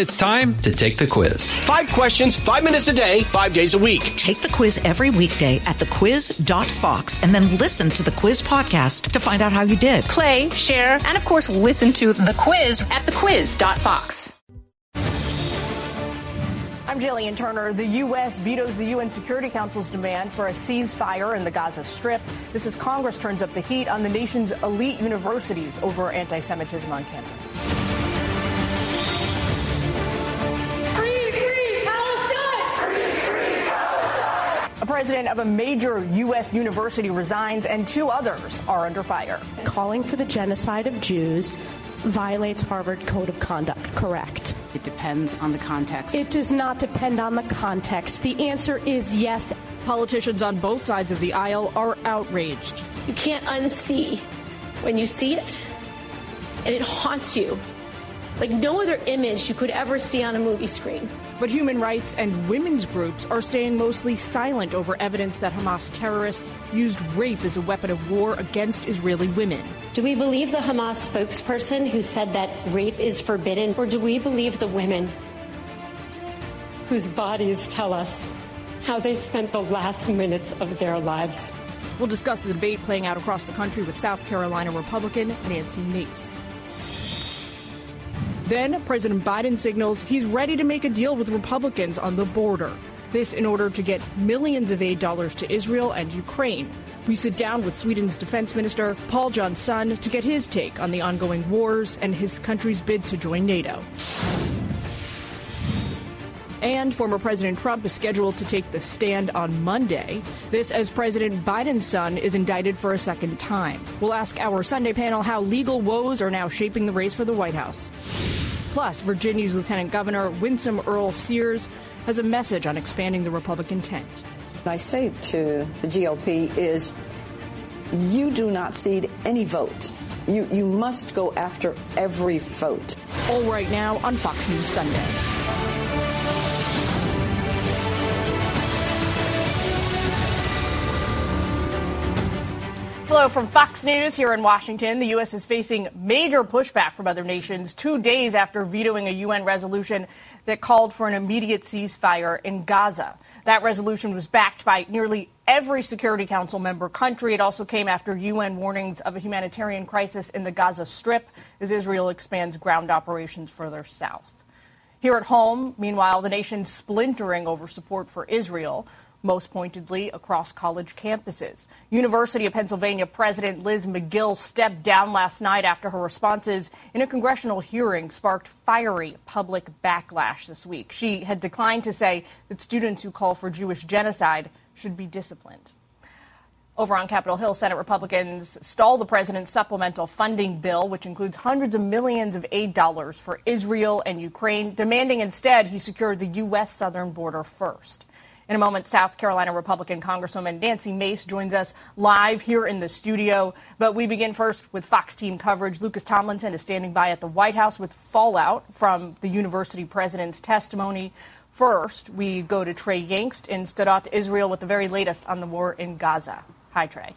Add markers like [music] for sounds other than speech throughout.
It's time to take the quiz. Five questions, five minutes a day, five days a week. Take the quiz every weekday at thequiz.fox and then listen to the quiz podcast to find out how you did. Play, share, and of course, listen to the quiz at thequiz.fox. I'm Jillian Turner. The U.S. vetoes the UN Security Council's demand for a ceasefire in the Gaza Strip. This is Congress turns up the heat on the nation's elite universities over anti Semitism on campus. President of a major U.S. university resigns, and two others are under fire. Calling for the genocide of Jews violates Harvard Code of Conduct, correct? It depends on the context. It does not depend on the context. The answer is yes. Politicians on both sides of the aisle are outraged. You can't unsee when you see it, and it haunts you like no other image you could ever see on a movie screen. But human rights and women's groups are staying mostly silent over evidence that Hamas terrorists used rape as a weapon of war against Israeli women. Do we believe the Hamas spokesperson who said that rape is forbidden, or do we believe the women whose bodies tell us how they spent the last minutes of their lives? We'll discuss the debate playing out across the country with South Carolina Republican Nancy Mace. Then President Biden signals he's ready to make a deal with Republicans on the border. This in order to get millions of aid dollars to Israel and Ukraine. We sit down with Sweden's defense minister, Pål Jonson, to get his take on the ongoing wars and his country's bid to join NATO. And former President Trump is scheduled to take the stand on Monday. This as President Biden's son is indicted for a second time. We'll ask our Sunday panel how legal woes are now shaping the race for the White House. Plus, Virginia's Lieutenant Governor Winsome Earle-Sears has a message on expanding the Republican tent. I say to the GOP is you do not cede any vote. You, you must go after every vote. All right now on Fox News Sunday. Hello from Fox News here in Washington. The U.S. is facing major pushback from other nations two days after vetoing a UN resolution that called for an immediate ceasefire in Gaza. That resolution was backed by nearly every Security Council member country. It also came after UN warnings of a humanitarian crisis in the Gaza Strip as Israel expands ground operations further south. Here at home, meanwhile, the nation's splintering over support for Israel most pointedly across college campuses. University of Pennsylvania President Liz Magill stepped down last night after her responses in a congressional hearing sparked fiery public backlash this week. She had declined to say that students who call for Jewish genocide should be disciplined. Over on Capitol Hill, Senate Republicans stalled the president's supplemental funding bill, which includes hundreds of millions of aid dollars for Israel and Ukraine, demanding instead he secure the U.S. southern border first. In a moment, South Carolina Republican Congresswoman Nancy Mace joins us live here in the studio. But we begin first with Fox team coverage. Lucas Tomlinson is standing by at the White House with fallout from the university president's testimony. First, we go to Trey Yingst in Sderot, Israel, with the very latest on the war in Gaza. Hi, Trey.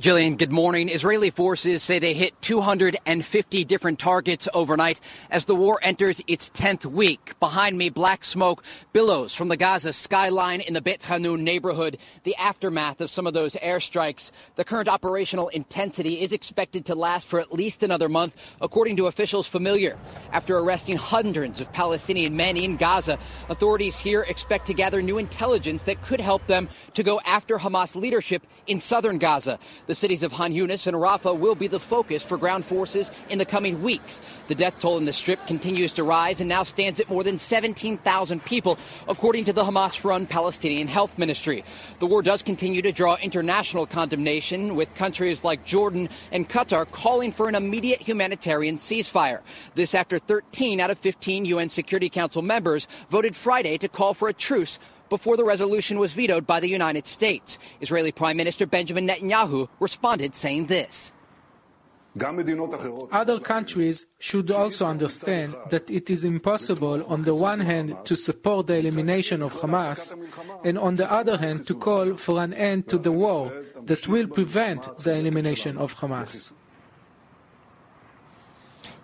Jillian, good morning. Israeli forces say they hit 250 different targets overnight as the war enters its 10th week. Behind me, black smoke billows from the Gaza skyline in the Beit Hanoun neighborhood, the aftermath of some of those airstrikes. The current operational intensity is expected to last for at least another month, according to officials familiar. After arresting hundreds of Palestinian men in Gaza, authorities here expect to gather new intelligence that could help them to go after Hamas leadership in southern Gaza. The cities of Khan Younis and Rafah will be the focus for ground forces in the coming weeks. The death toll in the Strip continues to rise and now stands at more than 17,000 people, according to the Hamas run Palestinian Health Ministry. The war does continue to draw international condemnation, with countries like Jordan and Qatar calling for an immediate humanitarian ceasefire. This after 13 out of 15 UN Security Council members voted Friday to call for a truce before the resolution was vetoed by the United States. Israeli Prime Minister Benjamin Netanyahu responded saying this. Other countries should also understand that it is impossible, on the one hand, to support the elimination of Hamas, and on the other hand, to call for an end to the war that will prevent the elimination of Hamas.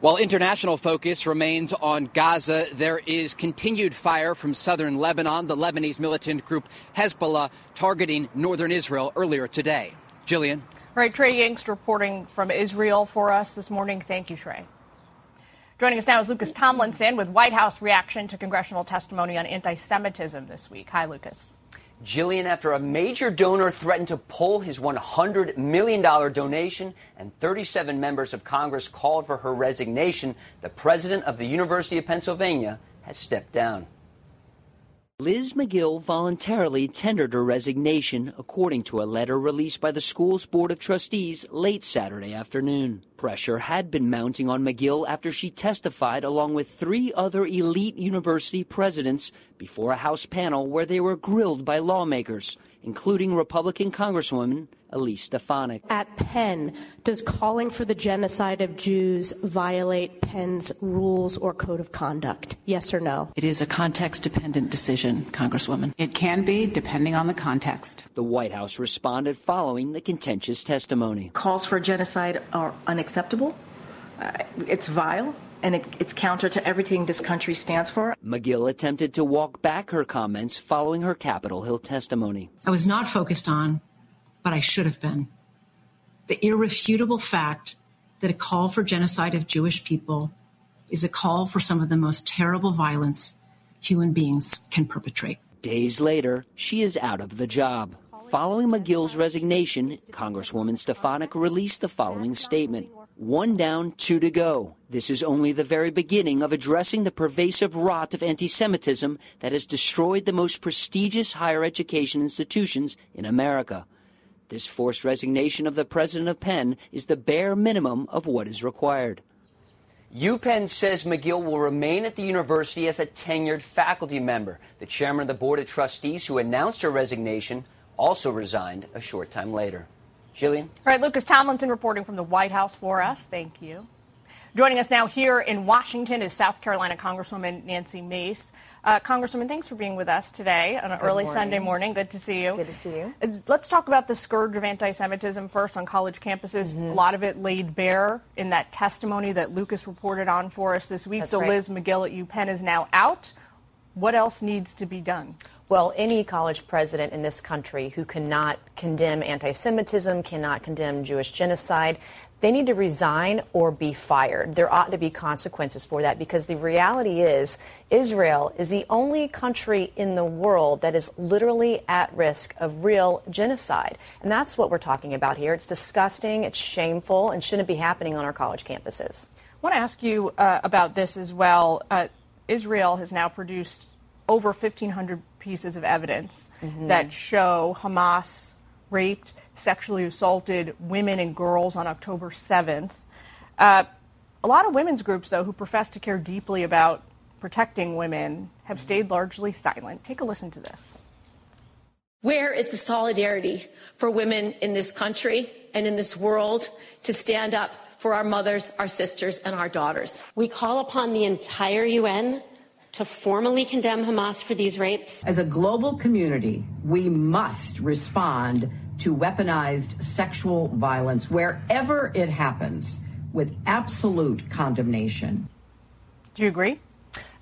While international focus remains on Gaza, there is continued fire from southern Lebanon. The Lebanese militant group Hezbollah targeting northern Israel earlier today. Jillian. All right, Trey Yingst reporting from Israel for us this morning. Thank you, Trey. Joining us now is Lucas Tomlinson with White House reaction to congressional testimony on anti Semitism this week. Hi, Lucas. Jillian, after a major donor threatened to pull his $100 million donation and 37 members of Congress called for her resignation, the president of the University of Pennsylvania has stepped down. Liz Magill voluntarily tendered her resignation, according to a letter released by the school's Board of Trustees late Saturday afternoon. Pressure had been mounting on Magill after she testified along with three other elite university presidents before a House panel where they were grilled by lawmakers, including Republican Congresswoman Elise Stefanik. At Penn, does calling for the genocide of Jews violate Penn's rules or code of conduct? Yes or no? It is a context dependent decision, Congresswoman. It can be, depending on the context. The White House responded following the contentious testimony. Calls for genocide are unacceptable. Uh, it's vile. And it, it's counter to everything this country stands for. Magill attempted to walk back her comments following her Capitol Hill testimony. I was not focused on but I should have been. The irrefutable fact that a call for genocide of Jewish people is a call for some of the most terrible violence human beings can perpetrate. Days later, she is out of the job. Following Magill's resignation, Congresswoman Stefanik released the following statement. One down, two to go. This is only the very beginning of addressing the pervasive rot of anti Semitism that has destroyed the most prestigious higher education institutions in America. This forced resignation of the president of Penn is the bare minimum of what is required. UPenn says Magill will remain at the university as a tenured faculty member. The chairman of the board of trustees who announced her resignation also resigned a short time later. Jillian? All right, Lucas Tomlinson reporting from the White House for us. Thank you. Joining us now here in Washington is South Carolina Congresswoman Nancy Mace. Uh, Congresswoman, thanks for being with us today on an Good early morning. Sunday morning. Good to see you. Good to see you. Uh, let's talk about the scourge of anti Semitism first on college campuses. Mm-hmm. A lot of it laid bare in that testimony that Lucas reported on for us this week. That's so right. Liz Magill at UPenn is now out. What else needs to be done? Well, any college president in this country who cannot condemn anti Semitism, cannot condemn Jewish genocide, they need to resign or be fired. There ought to be consequences for that because the reality is Israel is the only country in the world that is literally at risk of real genocide. And that's what we're talking about here. It's disgusting, it's shameful, and shouldn't be happening on our college campuses. I want to ask you uh, about this as well. Uh, Israel has now produced over 1,500 pieces of evidence mm-hmm. that show Hamas raped sexually assaulted women and girls on October 7th. Uh, a lot of women's groups, though, who profess to care deeply about protecting women have stayed largely silent. Take a listen to this. Where is the solidarity for women in this country and in this world to stand up for our mothers, our sisters, and our daughters? We call upon the entire UN to formally condemn Hamas for these rapes. As a global community, we must respond to weaponized sexual violence wherever it happens with absolute condemnation. Do you agree?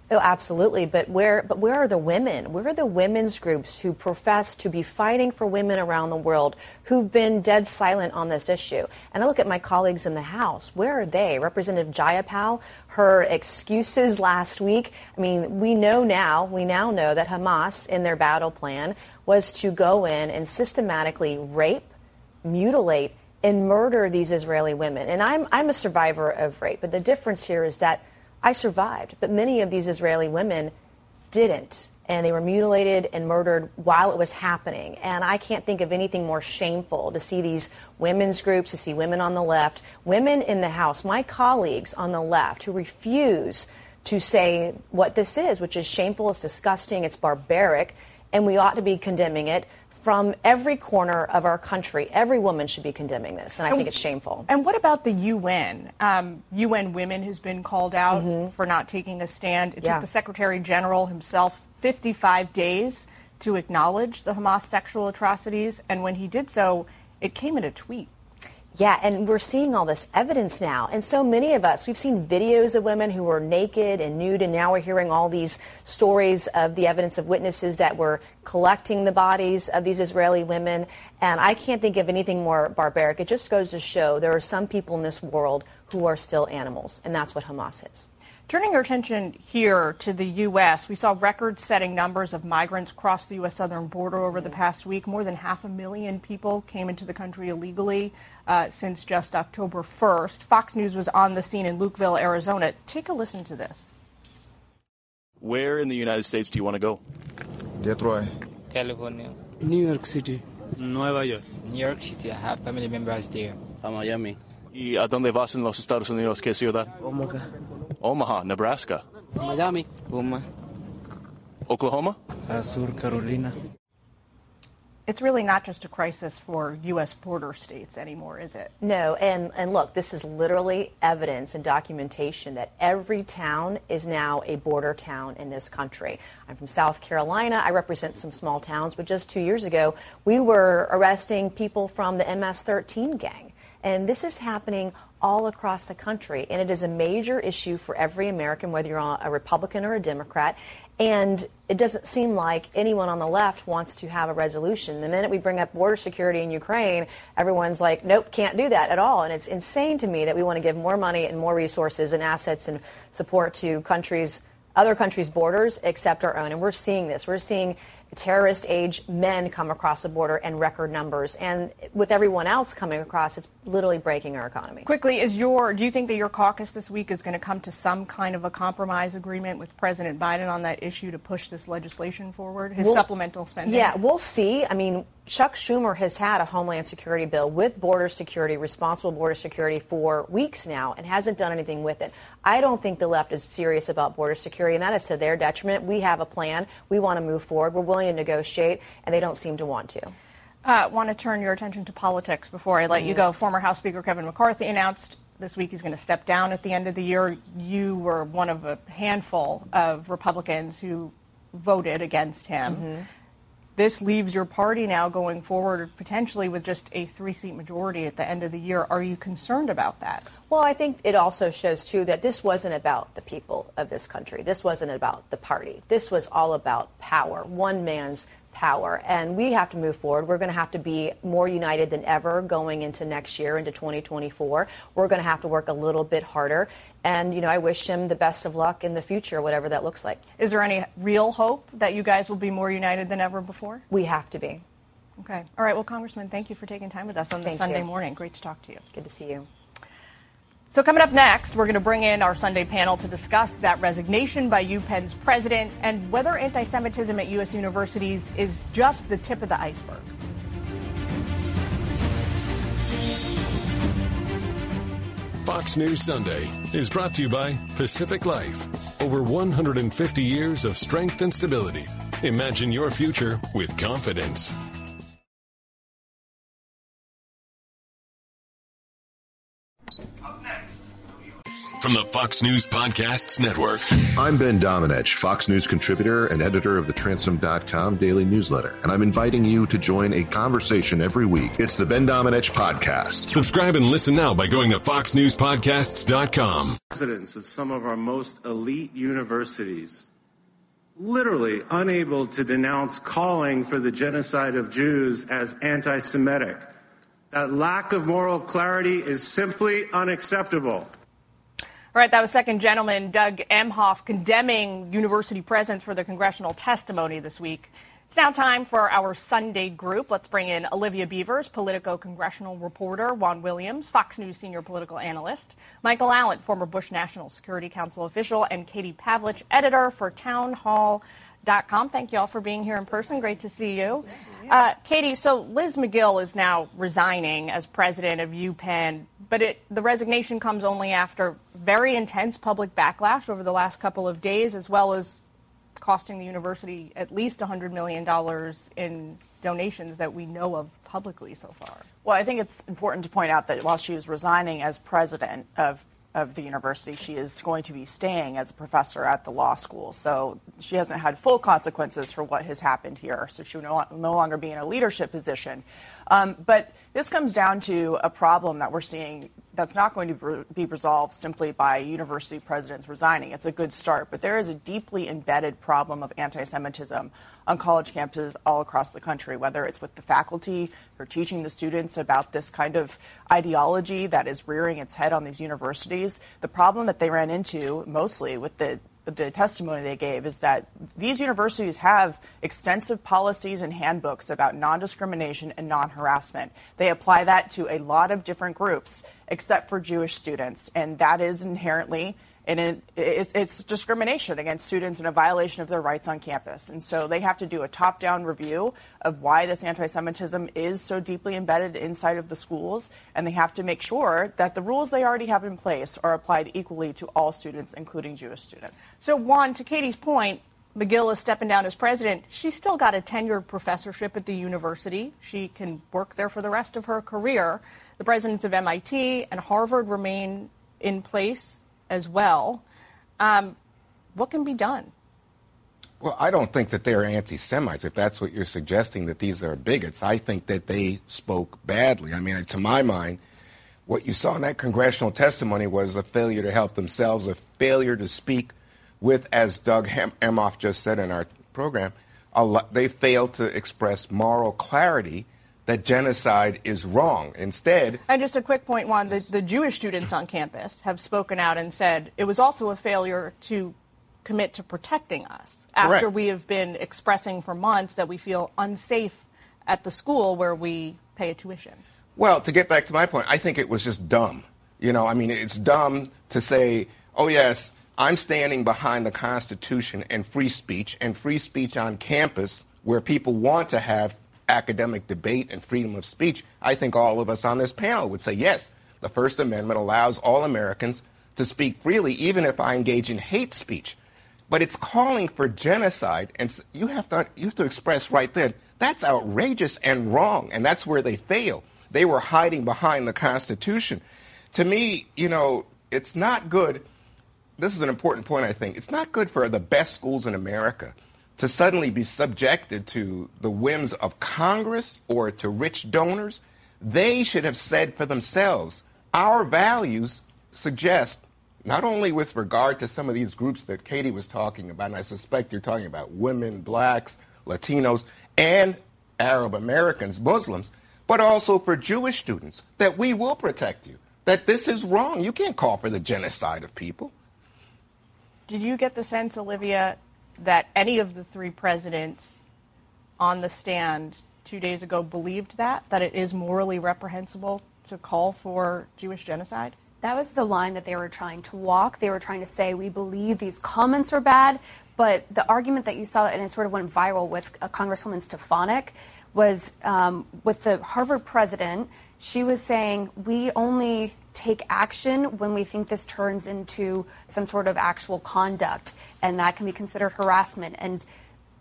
Oh, absolutely. But where, but where are the women? Where are the women's groups who profess to be fighting for women around the world who've been dead silent on this issue? And I look at my colleagues in the House. Where are they? Representative Jayapal, her excuses last week. I mean, we know now, we now know that Hamas, in their battle plan, was to go in and systematically rape, mutilate, and murder these Israeli women. And I'm, I'm a survivor of rape, but the difference here is that I survived, but many of these Israeli women didn't. And they were mutilated and murdered while it was happening. And I can't think of anything more shameful to see these women's groups, to see women on the left, women in the House, my colleagues on the left who refuse to say what this is, which is shameful, it's disgusting, it's barbaric, and we ought to be condemning it from every corner of our country. Every woman should be condemning this, and I and, think it's shameful. And what about the UN? Um, UN Women has been called out mm-hmm. for not taking a stand. It yeah. took the Secretary General himself 55 days to acknowledge the Hamas sexual atrocities, and when he did so, it came in a tweet. Yeah, and we're seeing all this evidence now. And so many of us, we've seen videos of women who were naked and nude, and now we're hearing all these stories of the evidence of witnesses that were collecting the bodies of these Israeli women. And I can't think of anything more barbaric. It just goes to show there are some people in this world who are still animals, and that's what Hamas is. Turning our attention here to the U.S., we saw record setting numbers of migrants cross the U.S. southern border over the past week. More than half a million people came into the country illegally uh, since just October 1st. Fox News was on the scene in Lukeville, Arizona. Take a listen to this. Where in the United States do you want to go? Detroit. California. New York City. Nueva York. New York City. I have family members there. A Miami. ¿Y a dónde vas en los Estados Unidos? ¿Qué ciudad? Omaha. Omaha, Nebraska. Miami. Omaha. Oklahoma? Uh, Sur Carolina. It's really not just a crisis for U.S. border states anymore, is it? No, and, and look, this is literally evidence and documentation that every town is now a border town in this country. I'm from South Carolina. I represent some small towns, but just two years ago, we were arresting people from the MS 13 gang. And this is happening all across the country. And it is a major issue for every American, whether you're a Republican or a Democrat. And it doesn't seem like anyone on the left wants to have a resolution. The minute we bring up border security in Ukraine, everyone's like, nope, can't do that at all. And it's insane to me that we want to give more money and more resources and assets and support to countries, other countries' borders except our own. And we're seeing this. We're seeing terrorist age men come across the border in record numbers. And with everyone else coming across, it's literally breaking our economy. Quickly, is your do you think that your caucus this week is going to come to some kind of a compromise agreement with President Biden on that issue to push this legislation forward, his We'll- supplemental spending? Yeah, we'll see. I mean, Chuck Schumer has had a Homeland Security bill with border security, responsible border security for weeks now and hasn't done anything with it. I don't think the left is serious about border security, and that is to their detriment. We have a plan. We want to move forward. We're willing to negotiate, and they don't seem to want to. Uh, want to turn your attention to politics before I let you Mhm. go. Former House Speaker Kevin McCarthy announced this week he's going to step down at the end of the year. You were one of a handful of Republicans who voted against him. Mhm. This leaves your party now going forward potentially with just a three seat majority at the end of the year. Are you concerned about that? Well, I think it also shows, too, that this wasn't about the people of this country. This wasn't about the party. This was all about power, one man's power. And we have to move forward. We're going to have to be more united than ever going into next year, into 2024. We're going to have to work a little bit harder. And, you know, I wish him the best of luck in the future, whatever that looks like. Is there any real hope that you guys will be more united than ever before? We have to be. Okay. All right. Well, Congressman, thank you for taking time with us on this Thank Sunday you. morning. Great to talk to you. Good to see you. So, coming up next, we're going to bring in our Sunday panel to discuss that resignation by UPenn's president and whether anti Semitism at U.S. universities is just the tip of the iceberg. Fox News Sunday is brought to you by Pacific Life. Over 150 years of strength and stability. Imagine your future with confidence. From the Fox News Podcasts Network. I'm Ben Domenech, Fox News contributor and editor of the Transom.com daily newsletter, and I'm inviting you to join a conversation every week. It's the Ben Domenech Podcast. Subscribe and listen now by going to foxnewspodcasts.com. presidents of some of our most elite universities literally unable to denounce calling for the genocide of Jews as anti Semitic. That lack of moral clarity is simply unacceptable. All right, that was Second Gentleman Doug Emhoff condemning university presidents for their congressional testimony this week. It's now time for our Sunday group. Let's bring in Olivia Beavers, Politico congressional reporter, Juan Williams, Fox News senior political analyst, Michael Allen, former Bush National Security Council official, and Katie Pavlich, editor for townhall.com. Thank you all for being here in person. Great to see you. Uh, Katie, so Liz Magill is now resigning as president of UPenn, but it, the resignation comes only after very intense public backlash over the last couple of days, as well as costing the university at least $100 million in donations that we know of publicly so far. Well, I think it's important to point out that while she was resigning as president of of the university. She is going to be staying as a professor at the law school. So she hasn't had full consequences for what has happened here. So she will no, no longer be in a leadership position. Um, but this comes down to a problem that we're seeing that's not going to be resolved simply by university presidents resigning. It's a good start, but there is a deeply embedded problem of anti Semitism on college campuses all across the country, whether it's with the faculty who are teaching the students about this kind of ideology that is rearing its head on these universities. The problem that they ran into mostly with the the testimony they gave is that these universities have extensive policies and handbooks about non discrimination and non harassment. They apply that to a lot of different groups, except for Jewish students. And that is inherently and it, it's, it's, discrimination against students and a violation of their rights on campus. And so they have to do a top down review of why this anti Semitism is so deeply embedded inside of the schools, and they have to make sure that the rules they already have in place are applied equally to all students, including Jewish students. So, Juan, to Katie's point, Magill is stepping down as president. She's still got a tenured professorship at the university. She can work there for the rest of her career. The presidents of MIT and Harvard remain in place as well. Um, what can be done? Well, I don't think that they're anti Semites, if that's what you're suggesting, that these are bigots. I think that they spoke badly. I mean, to my mind, what you saw in that congressional testimony was a failure to help themselves, a failure to speak with, as Doug Emhoff just said in our program, lot, they failed to express moral clarity that genocide is wrong. Instead, and just a quick point, Juan, the, the Jewish students on campus have spoken out and said it was also a failure to commit to protecting us after Correct. we have been expressing for months that we feel unsafe at the school where we pay a tuition. Well, to get back to my point, I think it was just dumb. You know, I mean, it's dumb to say, oh, yes, I'm standing behind the Constitution and free speech, and free speech on campus where people want to have academic debate and freedom of speech, I think all of us on this panel would say yes. The First Amendment allows all Americans to speak freely, even if I engage in hate speech. But it's calling for genocide, and you have to you have to express right then that's outrageous and wrong, and that's where they fail. They were hiding behind the Constitution. To me, you know, it's not good. This is an important point, I think. It's not good for the best schools in America to suddenly be subjected to the whims of Congress or to rich donors, they should have said for themselves, our values suggest, not only with regard to some of these groups that Katie was talking about, and I suspect you're talking about women, blacks, Latinos, and Arab Americans, Muslims, but also for Jewish students, that we will protect you, that this is wrong. You can't call for the genocide of people. Did you get the sense, Olivia, that any of the three presidents on the stand two days ago believed that, that it is morally reprehensible to call for Jewish genocide? That was the line that they were trying to walk. They were trying to say, we believe these comments are bad. But the argument that you saw, and it sort of went viral with Congresswoman Stefanik, was um, with the Harvard president. She was saying, we only take action when we think this turns into some sort of actual conduct, and that can be considered harassment. And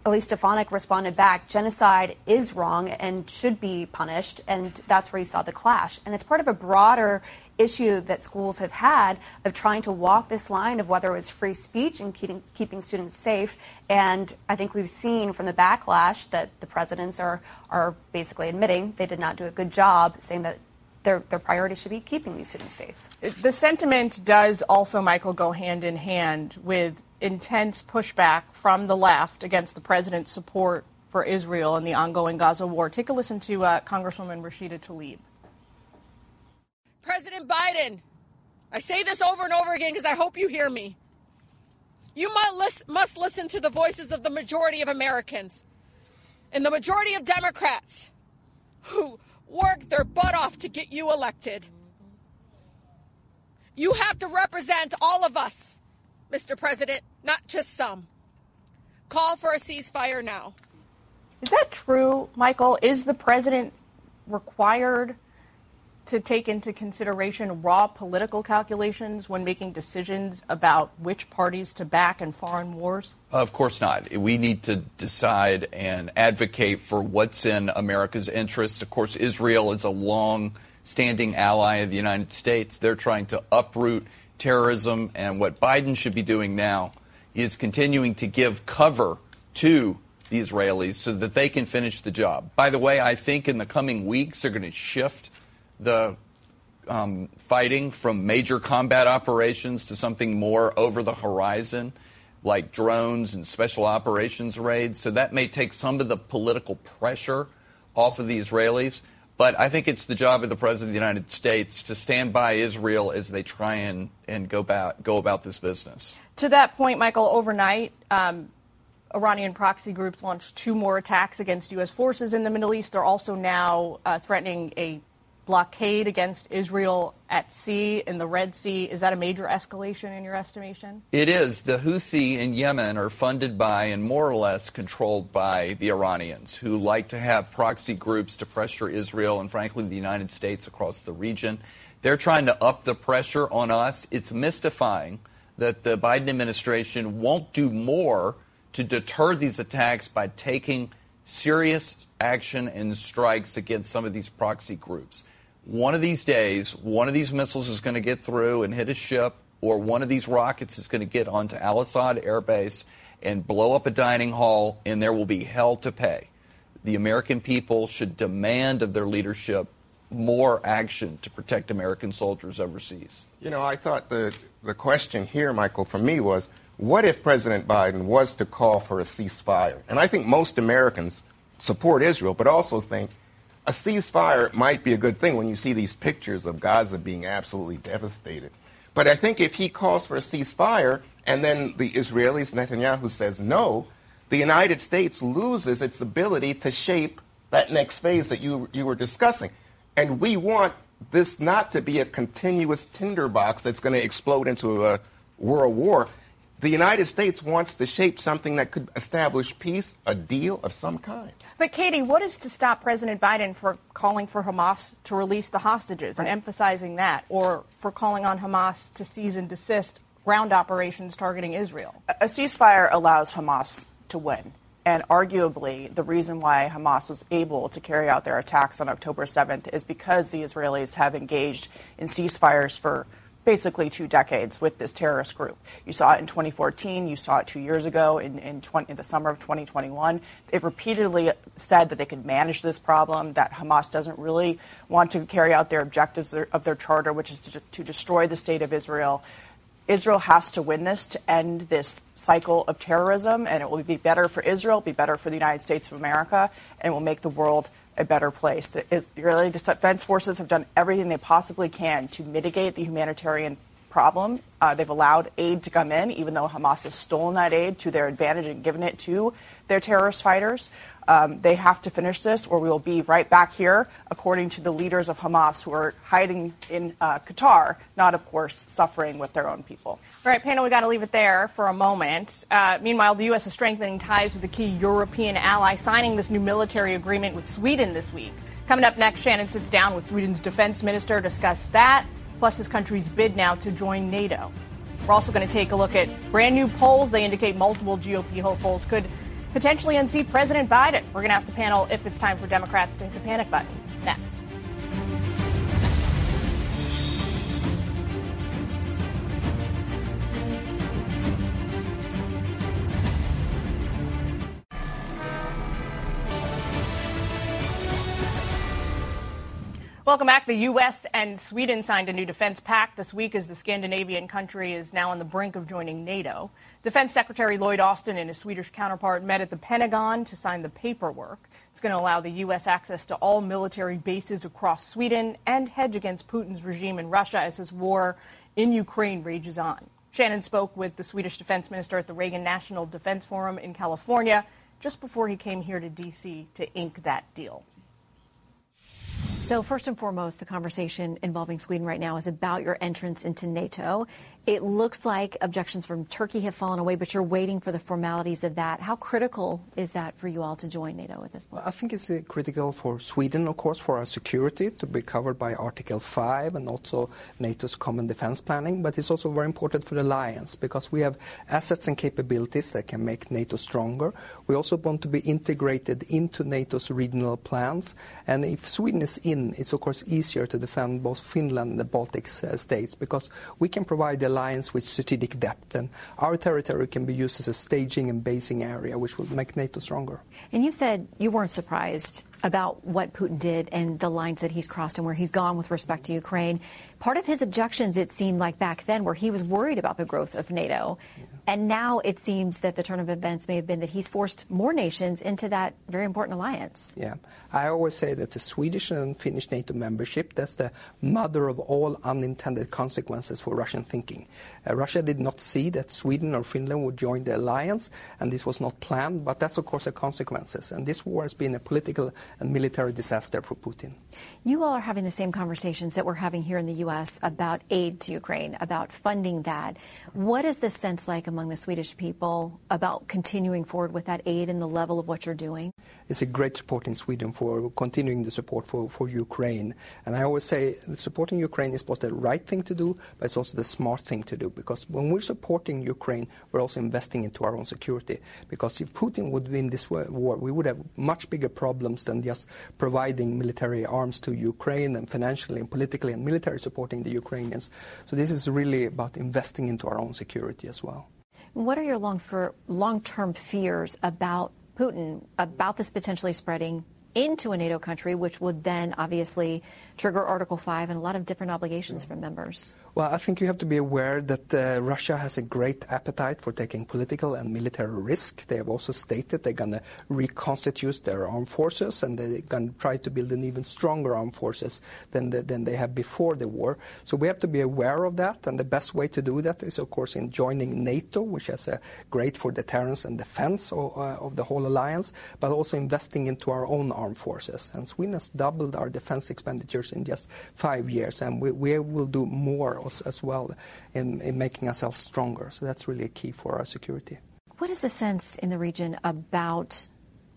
Elise Stefanik responded back, genocide is wrong and should be punished, and that's where you saw the clash. And it's part of a broader issue that schools have had of trying to walk this line of whether it was free speech and keeping, keeping students safe. And I think we've seen from the backlash that the presidents are, are basically admitting they did not do a good job, saying that their, their priority should be keeping these students safe. The sentiment does also, Michael, go hand in hand with intense pushback from the left against the president's support for Israel and the ongoing Gaza war. Take a listen to uh, Congresswoman Rashida Tlaib. President Biden, I say this over and over again because I hope you hear me. You must listen to the voices of the majority of Americans and the majority of Democrats who worked their butt off to get you elected. You have to represent all of us, Mr. President, not just some. Call for a ceasefire now. Is that true, Michael? Is the president required to take into consideration raw political calculations when making decisions about which parties to back in foreign wars? Of course not. We need to decide and advocate for what's in America's interest. Of course, Israel is a long standing ally of the United States. They're trying to uproot terrorism. And what Biden should be doing now is continuing to give cover to the Israelis so that they can finish the job. By the way, I think in the coming weeks they're going to shift the um, fighting from major combat operations to something more over the horizon, like drones and special operations raids. So that may take some of the political pressure off of the Israelis. But I think it's the job of the President of the United States to stand by Israel as they try and, and go, about, go about this business. To that point, Michael, overnight, um, Iranian proxy groups launched two more attacks against U.S. forces in the Middle East. They're also now uh, threatening a blockade against Israel at sea in the Red Sea. Is that a major escalation in your estimation? It is. The Houthi in Yemen are funded by and more or less controlled by the Iranians, who like to have proxy groups to pressure Israel and, frankly, the United States across the region. They're trying to up the pressure on us. It's mystifying that the Biden administration won't do more to deter these attacks by taking serious action and strikes against some of these proxy groups one of these days, one of these missiles is going to get through and hit a ship, or one of these rockets is going to get onto Al Asad Air Base and blow up a dining hall, and there will be hell to pay. The American people should demand of their leadership more action to protect American soldiers overseas. You know, I thought the, the question here, Michael, for me was what if President Biden was to call for a ceasefire? And I think most Americans support Israel, but also think a ceasefire might be a good thing when you see these pictures of Gaza being absolutely devastated. But I think if he calls for a ceasefire and then the Israelis, Netanyahu says no, the United States loses its ability to shape that next phase that you, you were discussing. And we want this not to be a continuous tinderbox that's going to explode into a world war the United States wants to shape something that could establish peace, a deal of some kind. But, Katie, what is to stop President Biden for calling for Hamas to release the hostages and emphasizing that, or for calling on Hamas to cease and desist ground operations targeting Israel? A ceasefire allows Hamas to win. And arguably, the reason why Hamas was able to carry out their attacks on October 7th is because the Israelis have engaged in ceasefires for basically two decades with this terrorist group. You saw it in 2014. You saw it two years ago in, in, 20, in, the summer of 2021. They've repeatedly said that they could manage this problem, that Hamas doesn't really want to carry out their objectives of their charter, which is to, to destroy the state of Israel. Israel has to win this to end this cycle of terrorism, and it will be better for Israel, be better for the United States of America, and it will make the world a better place. The Israeli Defense Forces have done everything they possibly can to mitigate the humanitarian problem. Uh, they've allowed aid to come in, even though Hamas has stolen that aid to their advantage and given it to their terrorist fighters. Um, they have to finish this, or we will be right back here, according to the leaders of Hamas who are hiding in uh, Qatar, not, of course, suffering with their own people. All right, panel, we got to leave it there for a moment. Uh, meanwhile, the U.S. is strengthening ties with a key European ally, signing this new military agreement with Sweden this week. Coming up next, Shannon sits down with Sweden's defense minister to discuss that, plus his country's bid now to join NATO. We're also going to take a look at brand new polls. They indicate multiple GOP hopefuls could potentially unseat President Biden. We're going to ask the panel if it's time for Democrats to hit the panic button. Next. Welcome back. The U.S. and Sweden signed a new defense pact this week as the Scandinavian country is now on the brink of joining NATO. Defense Secretary Lloyd Austin and his Swedish counterpart met at the Pentagon to sign the paperwork. It's going to allow the U.S. access to all military bases across Sweden and hedge against Putin's regime in Russia as his war in Ukraine rages on. Shannon spoke with the Swedish defense minister at the Reagan National Defense Forum in California just before he came here to D.C. to ink that deal. So, first and foremost, the conversation involving Sweden right now is about your entrance into NATO. It looks like objections from Turkey have fallen away, but you're waiting for the formalities of that. How critical is that for you all to join NATO at this point? I think it's uh, critical for Sweden, of course, for our security to be covered by Article 5 and also NATO's common defense planning. But it's also very important for the alliance because we have assets and capabilities that can make NATO stronger. We also want to be integrated into NATO's regional plans. And if Sweden is in, it's of course easier to defend both Finland and the Baltic uh, states because we can provide the alliance with strategic depth, and our territory can be used as a staging and basing area, which will make NATO stronger. And you said you weren't surprised about what Putin did and the lines that he's crossed and where he's gone with respect to Ukraine. Part of his objections, it seemed like back then, were he was worried about the growth of NATO. And now it seems that the turn of events may have been that he's forced more nations into that very important alliance. Yeah. I always say that the Swedish and Finnish NATO membership, that's the mother of all unintended consequences for Russian thinking. Uh, Russia did not see that Sweden or Finland would join the alliance, and this was not planned, but that's, of course, the consequences. And this war has been a political and military disaster for Putin. You all are having the same conversations that we're having here in the U.S. about aid to Ukraine, about funding that. What is the sense like among the Swedish people about continuing forward with that aid and the level of what you're doing? It's a great support in Sweden for continuing the support for, for Ukraine. And I always say supporting Ukraine is both the right thing to do, but it's also the smart thing to do. Because when we're supporting Ukraine, we're also investing into our own security. Because if Putin would win this war, we would have much bigger problems than just providing military arms to Ukraine and financially and politically and military supporting the Ukrainians. So this is really about investing into our own security as well. What are your long for long-term fears about Putin about this potentially spreading into a NATO country, which would then obviously trigger Article 5 and a lot of different obligations from members? Well, I think you have to be aware that uh, Russia has a great appetite for taking political and military risk. They have also stated they're going to reconstitute their armed forces and they're going to try to build an even stronger armed forces than, the, than they have before the war. So we have to be aware of that, and the best way to do that is, of course, in joining NATO, which is uh, great for deterrence and defense of, uh, of the whole alliance, but also investing into our own armed forces. And Sweden has doubled our defense expenditures in just five years, and we, we will do more us as well in, in making ourselves stronger. So that's really a key for our security. What is the sense in the region about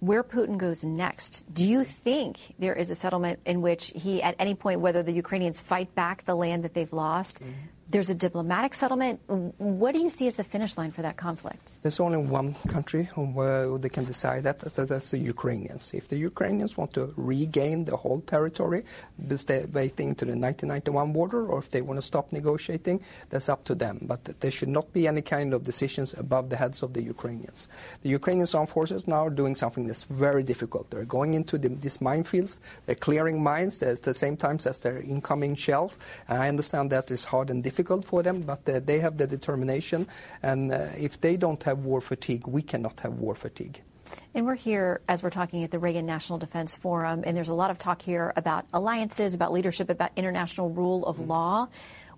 where Putin goes next? Do you think there is a settlement in which he, at any point, whether the Ukrainians fight back the land that they've lost, mm-hmm there's a diplomatic settlement. What do you see as the finish line for that conflict? There's only one country where they can decide that, so that's the Ukrainians. If the Ukrainians want to regain the whole territory, waiting to the 1991 border, or if they want to stop negotiating, that's up to them. But there should not be any kind of decisions above the heads of the Ukrainians. The Ukrainian armed forces now are doing something that's very difficult. They're going into the, these minefields, they're clearing mines at the same time as they're incoming shells. And I understand that is hard and difficult difficult for them, but uh, they have the determination. And uh, if they don't have war fatigue, we cannot have war fatigue. And we're here as we're talking at the Reagan National Defense Forum, and there's a lot of talk here about alliances, about leadership, about international rule of mm-hmm. law.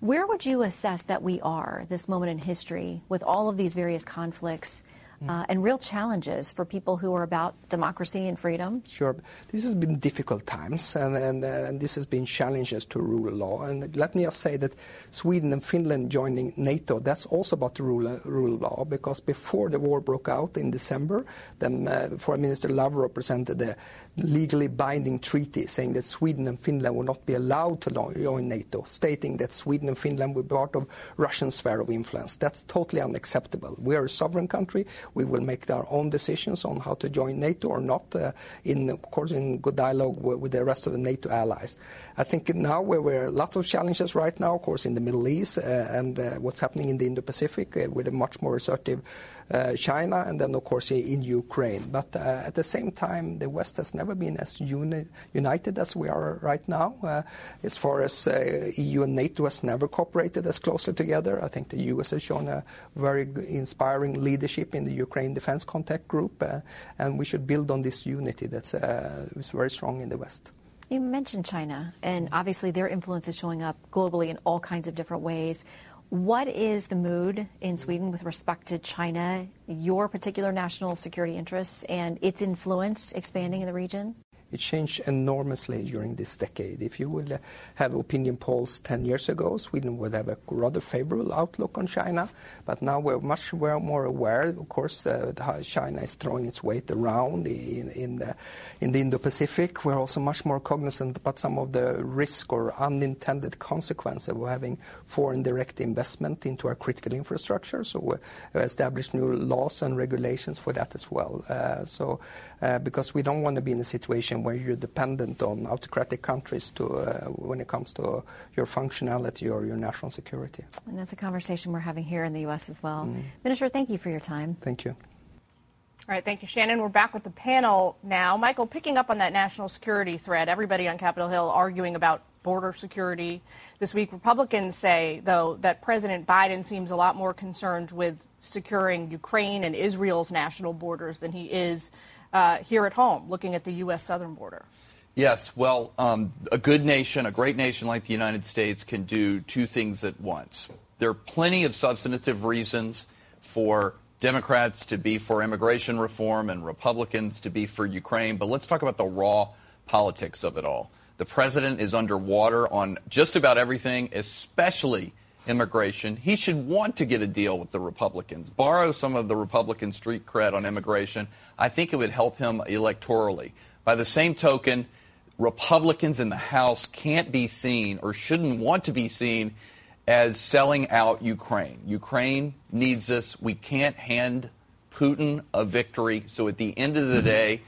Where would you assess that we are this moment in history with all of these various conflicts? Uh, and real challenges for people who are about democracy and freedom? Sure. This has been difficult times, and, and, uh, and this has been challenges to rule of law. And let me just say that Sweden and Finland joining NATO, that's also about the rule, rule of law, because before the war broke out in December, then uh, Foreign Minister Lavrov presented a legally binding treaty saying that Sweden and Finland will not be allowed to join NATO, stating that Sweden and Finland were part of Russian sphere of influence. That's totally unacceptable. We are a sovereign country. We will make our own decisions on how to join NATO or not, uh, in, of course, in good dialogue with, the rest of the NATO allies. I think now where we're lots of challenges right now, of course, in the Middle East uh, and uh, what's happening in the Indo-Pacific with a much more assertive China and then, of course, in Ukraine. But uh, at the same time, the West has never been as uni- united as we are right now. Uh, as far as EU and NATO has never cooperated as closely together. I think the U.S. has shown a very inspiring leadership in the Ukraine Defense Contact Group, and we should build on this unity that's very strong in the West. You mentioned China, and obviously their influence is showing up globally in all kinds of different ways. What is the mood in Sweden with respect to China, your particular national security interests, and its influence expanding in the region? It changed enormously during this decade. If you would uh, have opinion polls 10 years ago, Sweden would have a rather favorable outlook on China. But now we're much more aware, of course, uh, how China is throwing its weight around in, in, the, in the Indo-Pacific. We're also much more cognizant about some of the risk or unintended consequences of having foreign direct investment into our critical infrastructure. So we established new laws and regulations for that as well. Uh, so uh, because we don't want to be in a situation where you're dependent on autocratic countries to, uh, when it comes to your functionality or your national security. And that's a conversation we're having here in the U.S. as well. Mm. Minister, thank you for your time. Thank you. All right, thank you, Shannon. We're back with the panel now. Michael, picking up on that national security thread, everybody on Capitol Hill arguing about border security. This week, Republicans say, though, that President Biden seems a lot more concerned with securing Ukraine and Israel's national borders than he is uh, here at home, looking at the U.S. southern border. Yes, well, um, a good nation, a great nation like the United States, can do two things at once. There are plenty of substantive reasons for Democrats to be for immigration reform and Republicans to be for Ukraine, but let's talk about the raw politics of it all. The president is underwater on just about everything, especially immigration. He should want to get a deal with the Republicans, borrow some of the Republican street cred on immigration. I think it would help him electorally. By the same token, Republicans in the House can't be seen or shouldn't want to be seen as selling out Ukraine. Ukraine needs us. We can't hand Putin a victory. So at the end of the mm-hmm. day,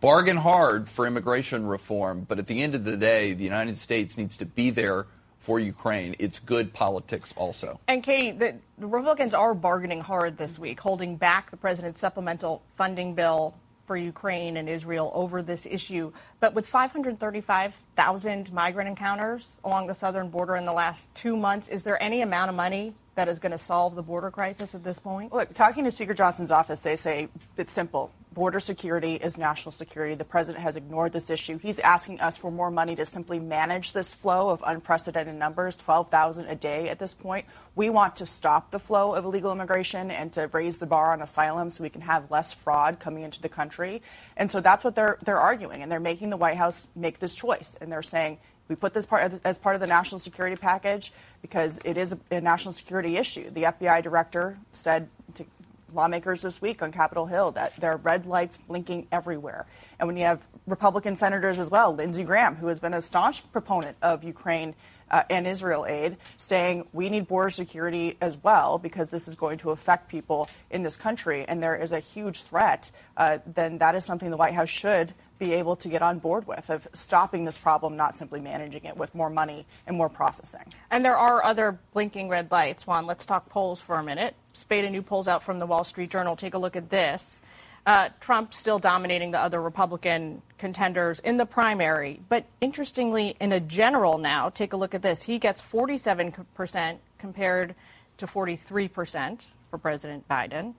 bargain hard for immigration reform, but at the end of the day, the United States needs to be there for Ukraine. It's good politics also. And Katie, the, the Republicans are bargaining hard this week, holding back the president's supplemental funding bill for Ukraine and Israel over this issue. But with 535,000 migrant encounters along the southern border in the last two months, is there any amount of money that is going to solve the border crisis at this point? Look, talking to Speaker Johnson's office, they say it's simple. Border security is national security. The president has ignored this issue. He's asking us for more money to simply manage this flow of unprecedented numbers, 12,000 a day at this point. We want to stop the flow of illegal immigration and to raise the bar on asylum so we can have less fraud coming into the country. And so that's what they're they're arguing and they're making the White House make this choice and they're saying we put this part as part of the national security package because it is a, a national security issue. The FBI director said to lawmakers this week on Capitol Hill that there are red lights blinking everywhere. And when you have Republican senators as well, Lindsey Graham, who has been a staunch proponent of Ukraine uh, and Israel aid, saying we need border security as well because this is going to affect people in this country and there is a huge threat, uh, then that is something the White House should be able to get on board with of stopping this problem, not simply managing it with more money and more processing. And there are other blinking red lights. Juan, let's talk polls for a minute. Of new polls out from the Wall Street Journal. Take a look at this. Uh, Trump still dominating the other Republican contenders in the primary. But interestingly, in a general now, take a look at this. He gets 47% compared to 43% for President Biden.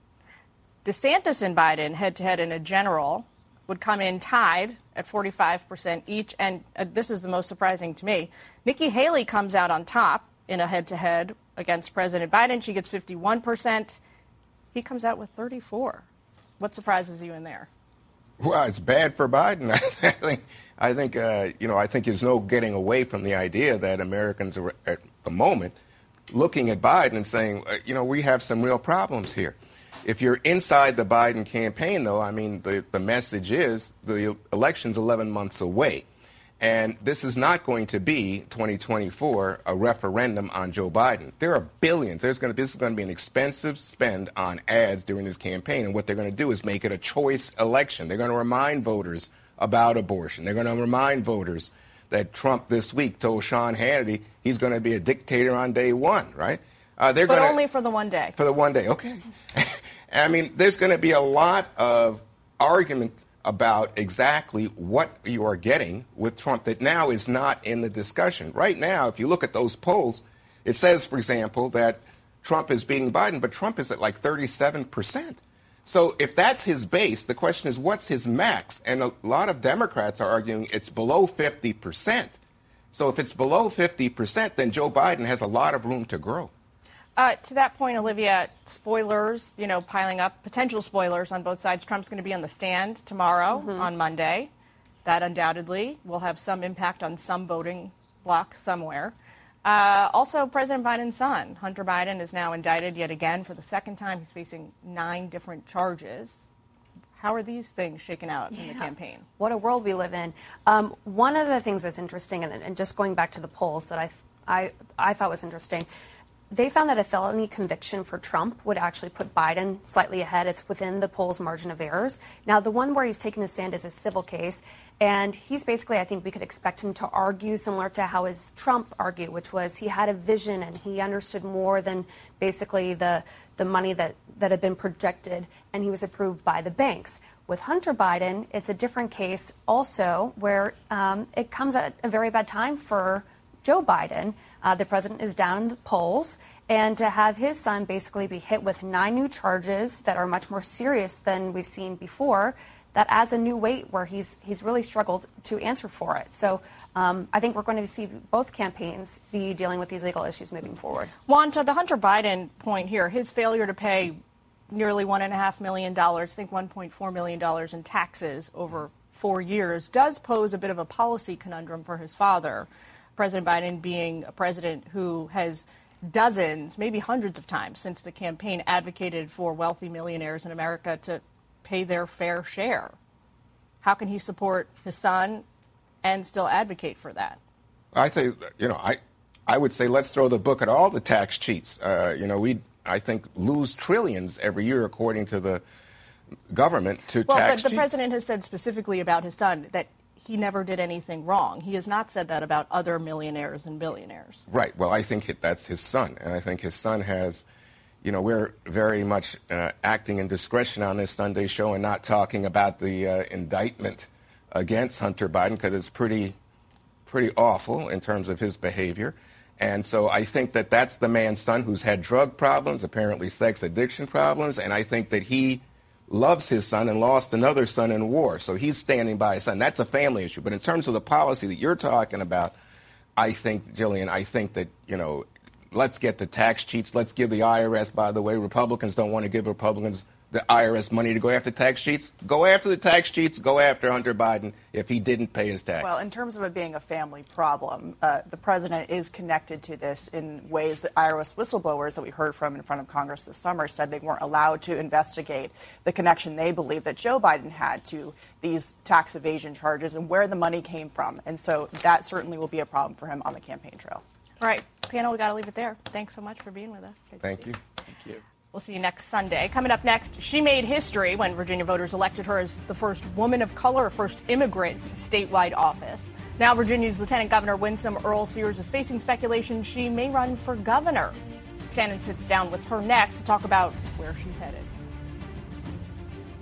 DeSantis and Biden head to head in a general would come in tied at 45% each. And uh, this is the most surprising to me. Nikki Haley comes out on top in a head to head against President Biden. She gets 51%. He comes out with 34. What surprises you in there? Well, it's bad for Biden. [laughs] I think, I think, uh, you know, I think there's no getting away from the idea that Americans are at the moment looking at Biden and saying, uh, you know, we have some real problems here. If you're inside the Biden campaign, though, I mean, the, the message is the election's 11 months away. And this is not going to be 2024 a referendum on Joe Biden. There are billions. There's going to this is going to be an expensive spend on ads during this campaign, and what they're going to do is make it a choice election. They're going to remind voters about abortion. They're going to remind voters that Trump this week told Sean Hannity he's going to be a dictator on day one, right? Uh, they're but gonna, only for the one day. For the one day, okay. [laughs] I mean, there's going to be a lot of argument about exactly what you are getting with Trump that now is not in the discussion. Right now, if you look at those polls, it says, for example, that Trump is beating Biden, but Trump is at like 37%. So if that's his base, the question is, what's his max? And a lot of Democrats are arguing it's below 50%. So if it's below 50%, then Joe Biden has a lot of room to grow. Uh, to that point, Olivia, spoilers, you know, piling up, potential spoilers on both sides. Trump's going to be on the stand tomorrow mm-hmm. on Monday. That undoubtedly will have some impact on some voting bloc somewhere. Uh, also, President Biden's son, Hunter Biden, is now indicted yet again for the second time. He's facing nine different charges. How are these things shaken out in the campaign? What a world we live in. Um, one of the things that's interesting, and, and, just going back to the polls that I, I, I thought was interesting, they found that a felony conviction for Trump would actually put Biden slightly ahead. It's within the polls' margin of errors. Now, the one where he's taking the stand is a civil case, and he's basically, I think we could expect him to argue similar to how his Trump argued, which was he had a vision and he understood more than basically the, the money that, that had been projected, and he was approved by the banks. With Hunter Biden, it's a different case also where um, it comes at a very bad time for Joe Biden. Uh, the president is down in the polls, and to have his son basically be hit with nine new charges that are much more serious than we've seen before, that adds a new weight where he's he's really struggled to answer for it. So um, I think we're going to see both campaigns be dealing with these legal issues moving forward. Juan, to the Hunter Biden point here, his failure to pay nearly one and a half million dollars, I think 1.4 million dollars in taxes over four years, does pose a bit of a policy conundrum for his father. President Biden being a president who has dozens, maybe hundreds of times since the campaign advocated for wealthy millionaires in America to pay their fair share. How can he support his son and still advocate for that? I think, you know, I, I would say let's throw the book at all the tax cheats. Uh, you know, we, I think, lose trillions every year, according to the government, to well, tax but the cheats. president has said specifically about his son that he never did anything wrong. He has not said that about other millionaires and billionaires. Right. Well, I think that's his son, and I think his son has you know, we're very much uh, acting in discretion on this Sunday show and not talking about the uh, indictment against Hunter Biden because it's pretty, pretty awful in terms of his behavior. And so I think that that's the man's son who's had drug problems, apparently sex addiction problems, and I think that he loves his son and lost another son in war. So he's standing by his son. That's a family issue. But in terms of the policy that you're talking about, I think, Gillian, I think that, you know, let's get the tax cheats. Let's give the IRS, by the way, Republicans don't want to give Republicans the IRS money to go after tax cheats. Go after the tax cheats. Go after Hunter Biden if he didn't pay his taxes. Well, in terms of it being a family problem, uh, the president is connected to this in ways that IRS whistleblowers that we heard from in front of Congress this summer said they weren't allowed to investigate the connection they believe that Joe Biden had to these tax evasion charges and where the money came from. And so that certainly will be a problem for him on the campaign trail. All right, panel, we got to leave it there. Thanks so much for being with us. Thank you. Thank you. We'll see you next Sunday. Coming up next, she made history when Virginia voters elected her as the first woman of color, first immigrant to statewide office. Now, Virginia's Lieutenant Governor Winsome Earle-Sears is facing speculation she may run for governor. Shannon sits down with her next to talk about where she's headed.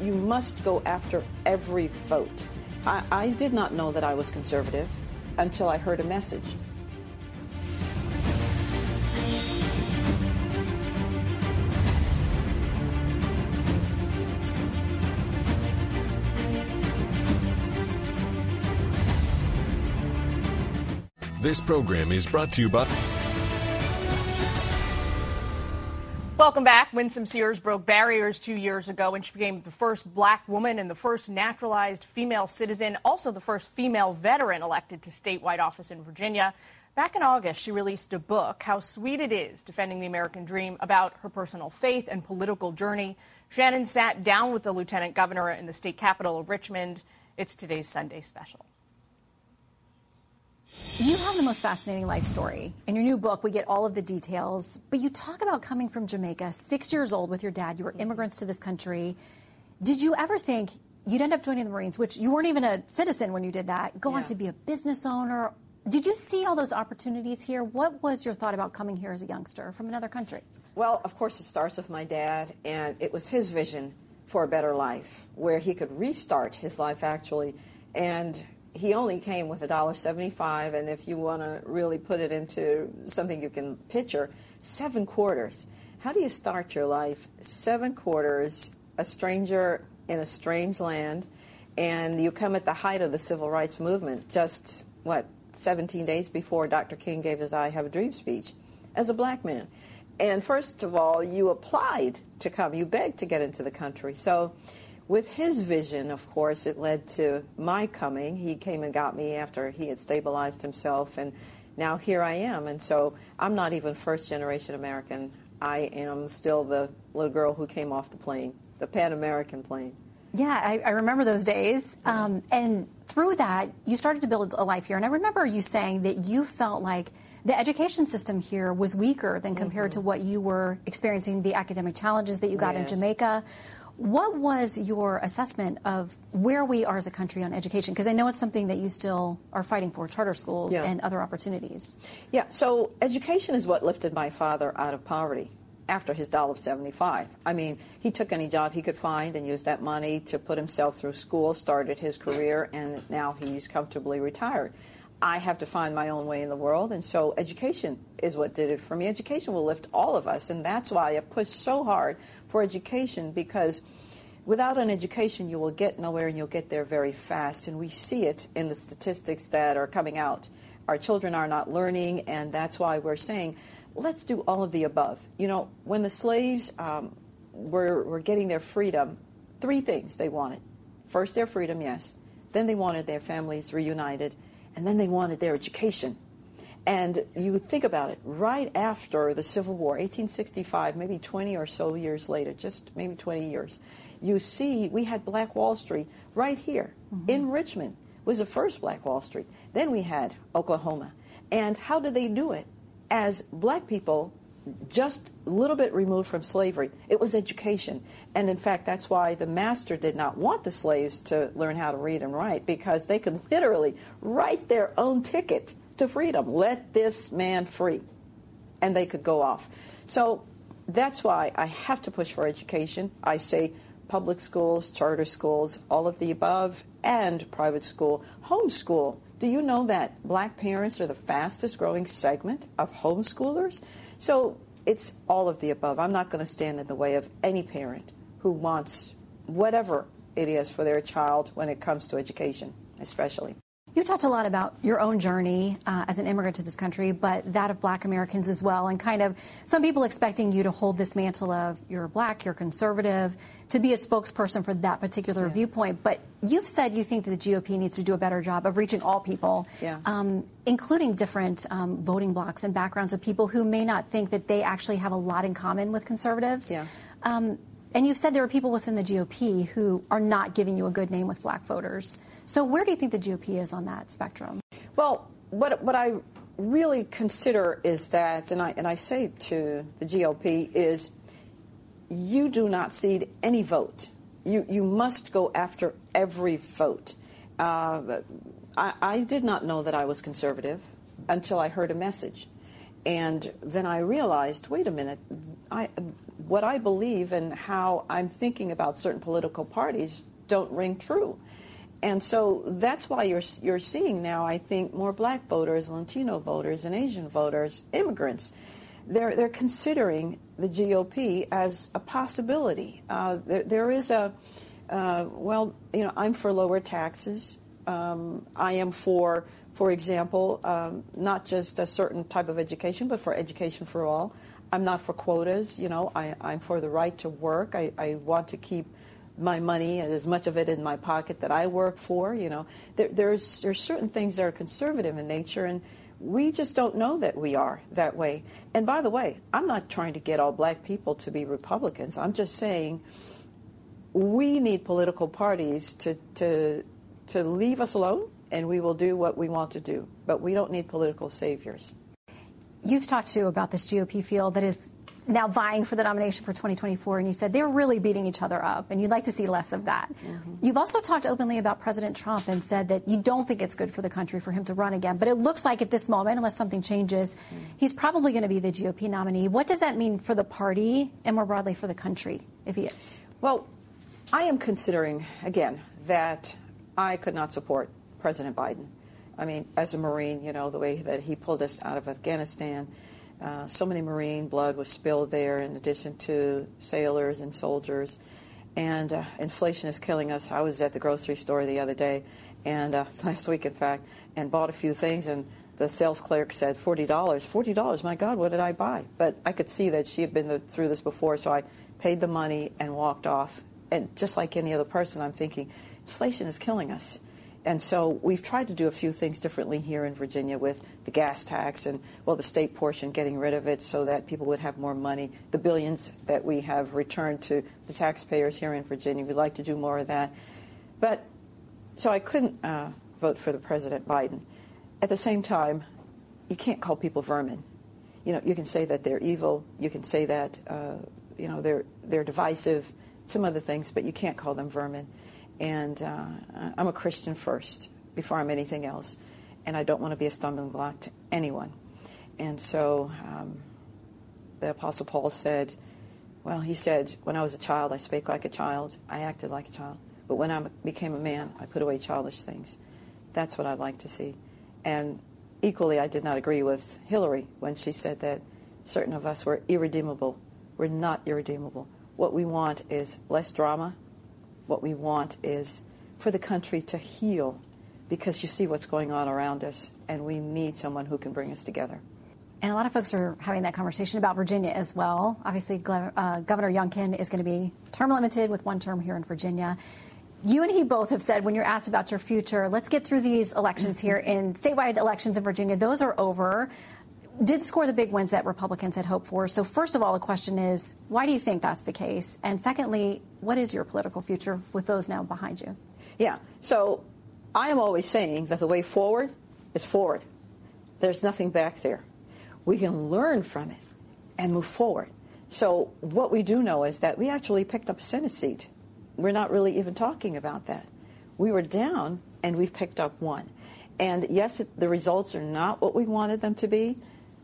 You must go after every vote. I, I did not know that I was conservative until I heard a message. This program is brought to you by. Welcome back. Winsome Sears broke barriers two years ago when she became the first black woman and the first naturalized female citizen, also the first female veteran elected to statewide office in Virginia. Back in August, she released a book, How Sweet It Is Defending the American Dream, about her personal faith and political journey. Shannon sat down with the lieutenant governor in the state capital of Richmond. It's today's Sunday special. You have the most fascinating life story. In your new book, we get all of the details, but you talk about coming from Jamaica, six years old with your dad. You were immigrants to this country. Did you ever think you'd end up joining the Marines, which you weren't even a citizen when you did that, go yeah. on to be a business owner? Did you see all those opportunities here? What was your thought about coming here as a youngster from another country? Well, of course, it starts with my dad, and it was his vision for a better life, where he could restart his life actually. And he only came with a dollar seventy-five, and if you want to really put it into something you can picture, seven quarters. How do you start your life? Seven quarters, a stranger in a strange land, and you come at the height of the civil rights movement. Just what 17 days before Dr. King gave his "I Have a Dream" speech, as a black man. And first of all, you applied to come. You begged to get into the country. So with his vision, of course, it led to my coming. He came and got me after he had stabilized himself, and now here I am. And so I'm not even first generation American. I am still the little girl who came off the plane, the Pan American plane. Yeah, I, I remember those days. Um, and through that, you started to build a life here. And I remember you saying that you felt like the education system here was weaker than compared Mm-hmm. to what you were experiencing, the academic challenges that you got Yes. in Jamaica. What was your assessment of where we are as a country on education? Because I know it's something that you still are fighting for charter schools Yeah. and other opportunities. Yeah, so education is what lifted my father out of poverty after his dollar of 75. I mean, he took any job he could find and used that money to put himself through school, started his career, and now he's comfortably retired. I have to find my own way in the world, and so education is what did it for me. Education will lift all of us, and that's why I push so hard for education because without an education, you will get nowhere and you'll get there very fast. And we see it in the statistics that are coming out. Our children are not learning, and that's why we're saying, let's do all of the above. You know, when the slaves um, were, were getting their freedom, three things they wanted. First, their freedom, yes. Then they wanted their families reunited, and then they wanted their education. And you think about it, right after the Civil War, 1865, maybe 20 or so years later, just maybe 20 years, you see we had Black Wall Street right here mm-hmm. in Richmond was the first Black Wall Street. Then we had Oklahoma. And how did they do it? As black people just a little bit removed from slavery. It was education. And in fact, that's why the master did not want the slaves to learn how to read and write because they could literally write their own ticket to freedom. Let this man free. And they could go off. So that's why I have to push for education. I say public schools, charter schools, all of the above, and private school. Homeschool. Do you know that black parents are the fastest growing segment of homeschoolers? So it's all of the above. I'm not going to stand in the way of any parent who wants whatever it is for their child when it comes to education, especially. You talked a lot about your own journey uh, as an immigrant to this country, but that of black Americans as well, and kind of some people expecting you to hold this mantle of you're black, you're conservative, to be a spokesperson for that particular viewpoint. But you've said you think that the GOP needs to do a better job of reaching all people, Yeah. um, including different um, voting blocks and backgrounds of people who may not think that they actually have a lot in common with conservatives. Yeah. Um, and you've said there are people within the GOP who are not giving you a good name with black voters. So where do you think the GOP is on that spectrum? Well, what what I really consider is that, and I and I say to the GOP is, you do not cede any vote. You you must go after every vote. Uh, I, I did not know that I was conservative until I heard a message, and then I realized, wait a minute, I what I believe and how I'm thinking about certain political parties don't ring true. And so that's why you're you're seeing now, I think, more black voters, Latino voters, and Asian voters, immigrants. They're they're considering the GOP as a possibility. Uh, there, there is a uh, well, you know, I'm for lower taxes. Um, I am for, for example, um, not just a certain type of education, but for education for all. I'm not for quotas. You know, I, I'm for the right to work. I, I want to keep my money as much of it in my pocket that I work for. You know, there, there's there's certain things that are conservative in nature, and we just don't know that we are that way. And by the way, I'm not trying to get all black people to be Republicans. I'm just saying we need political parties to to to leave us alone, and we will do what we want to do. But we don't need political saviors. You've talked to about this GOP field that is now vying for the nomination for 2024, and you said they're really beating each other up, and you'd like to see less of that. Mm-hmm. You've also talked openly about President Trump and said that you don't think it's good for the country for him to run again. But it looks like at this moment, unless something changes, mm-hmm. he's probably going to be the GOP nominee. What does that mean for the party and more broadly for the country if he is? Well, I am considering again that I could not support President Biden. I mean, as a Marine, you know, the way that he pulled us out of Afghanistan, uh, so many Marine blood was spilled there, in addition to sailors and soldiers. And uh, inflation is killing us. I was at the grocery store the other day, and uh, [laughs] last week, in fact, and bought a few things, and the sales clerk said $40. $40, my God, what did I buy? But I could see that she had been the, through this before, so I paid the money and walked off and just like any other person, I'm thinking, inflation is killing us. And so we've tried to do a few things differently here in Virginia with the gas tax and, well, the state portion, getting rid of it so that people would have more money. The billions that we have returned to the taxpayers here in Virginia, we'd like to do more of that. But so I couldn't uh, vote for the President Biden. At the same time, you can't call people vermin. You know, you can say that they're evil. You can say that, uh, you know, they're, they're divisive, some other things, but you can't call them vermin. And uh, I'm a Christian first before I'm anything else. And I don't want to be a stumbling block to anyone. And so um, the Apostle Paul said, well, he said, when I was a child, I spake like a child, I acted like a child. But when I became a man, I put away childish things. That's what I'd like to see. And equally, I did not agree with Hillary when she said that certain of us were irredeemable. We're not irredeemable. What we want is less drama, what we want is for the country to heal because you see what's going on around us, and we need someone who can bring us together. And a lot of folks are having that conversation about Virginia as well. Obviously, uh, Governor Youngkin is going to be term limited with one term here in Virginia. You and he both have said when you're asked about your future, let's get through these elections here in statewide elections in Virginia. Those are over did score the big wins that Republicans had hoped for. So, first of all, the question is, why do you think that's the case? And secondly, what is your political future with those now behind you? Yeah. So, I am always saying that the way forward is forward. There's nothing back there. We can learn from it and move forward. So, what we do know is that we actually picked up a Senate seat. We're not really even talking about that. We were down and we've picked up one. And yes, the results are not what we wanted them to be,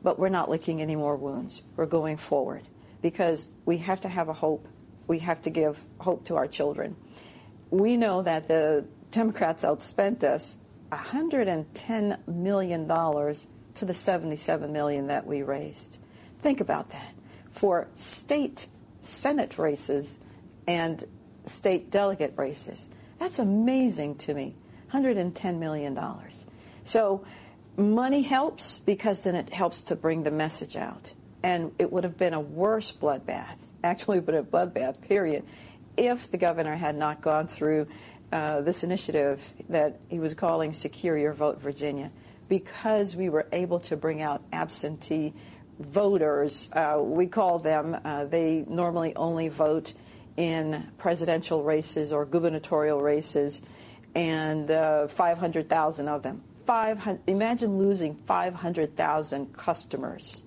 but we're not licking any more wounds. We're going forward because we have to have a hope. We have to give hope to our children. We know that the Democrats outspent us $110 million to the 77 million that we raised. Think about that. For state Senate races and state delegate races. That's amazing to me. $110 million. So Money helps because then it helps to bring the message out. And it would have been a worse bloodbath, actually, but a bloodbath, period, if the governor had not gone through uh, this initiative that he was calling Secure Your Vote Virginia, because we were able to bring out absentee voters. Uh, we call them, uh, they normally only vote in presidential races or gubernatorial races, and uh, 500,000 of them. 500, imagine losing 500,000 customers.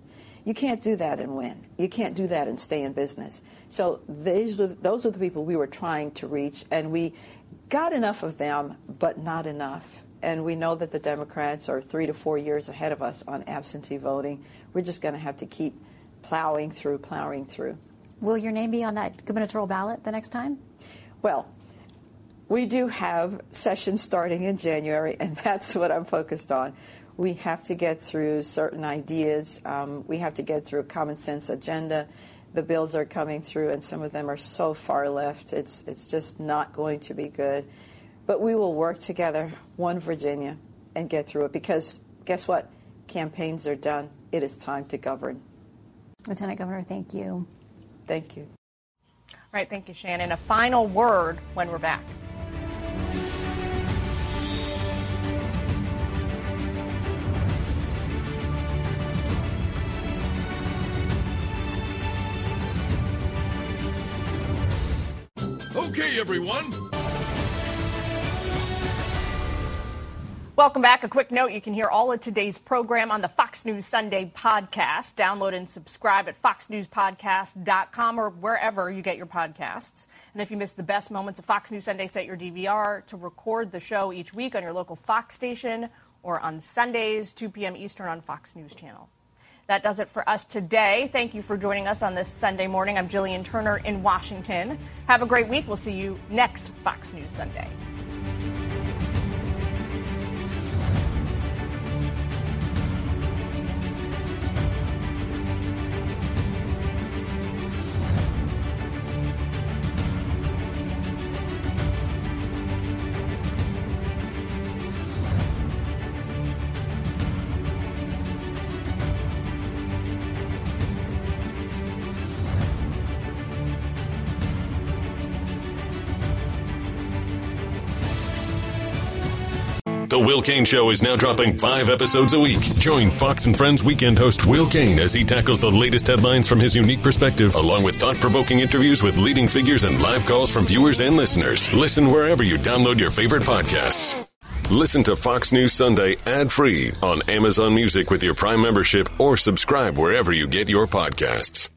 You can't do that and win. You can't do that and stay in business. So these were, those are the people we were trying to reach, and we got enough of them, but not enough. And we know that the Democrats are three to four years ahead of us on absentee voting. We're just going to have to keep plowing through, plowing through. Will your name be on that gubernatorial ballot the next time? Well, we do have sessions starting in January, and [laughs] that's what I'm focused on. We have to get through certain ideas. Um, we have to get through a common sense agenda. The bills are coming through, and some of them are so far left. It's it's just not going to be good. But we will work together, one Virginia, and get through it. Because guess what? Campaigns are done. It is time to govern. Lieutenant Governor, thank you. Thank you. All right, thank you, Shannon. A final word when we're back. Okay, everyone. Welcome back. A quick note you can hear all of today's program on the Fox News Sunday podcast. Download and subscribe at foxnewspodcast.com or wherever you get your podcasts. And if you missed the best moments of Fox News Sunday, set your DVR to record the show each week on your local Fox station or on Sundays, 2 p.m. Eastern on Fox News Channel. That does it for us today. Thank you for joining us on this Sunday morning. I'm Gillian Turner in Washington. Have a great week. We'll see you next Fox News Sunday. Will Cain Show is now dropping five episodes a week. Join Fox and Friends weekend host Will Cain as he tackles the latest headlines from his unique perspective, along with thought provoking interviews with leading figures and live calls from viewers and listeners. Listen wherever you download your favorite podcasts. Listen to Fox News Sunday ad free on Amazon Music with your Prime membership or subscribe wherever you get your podcasts.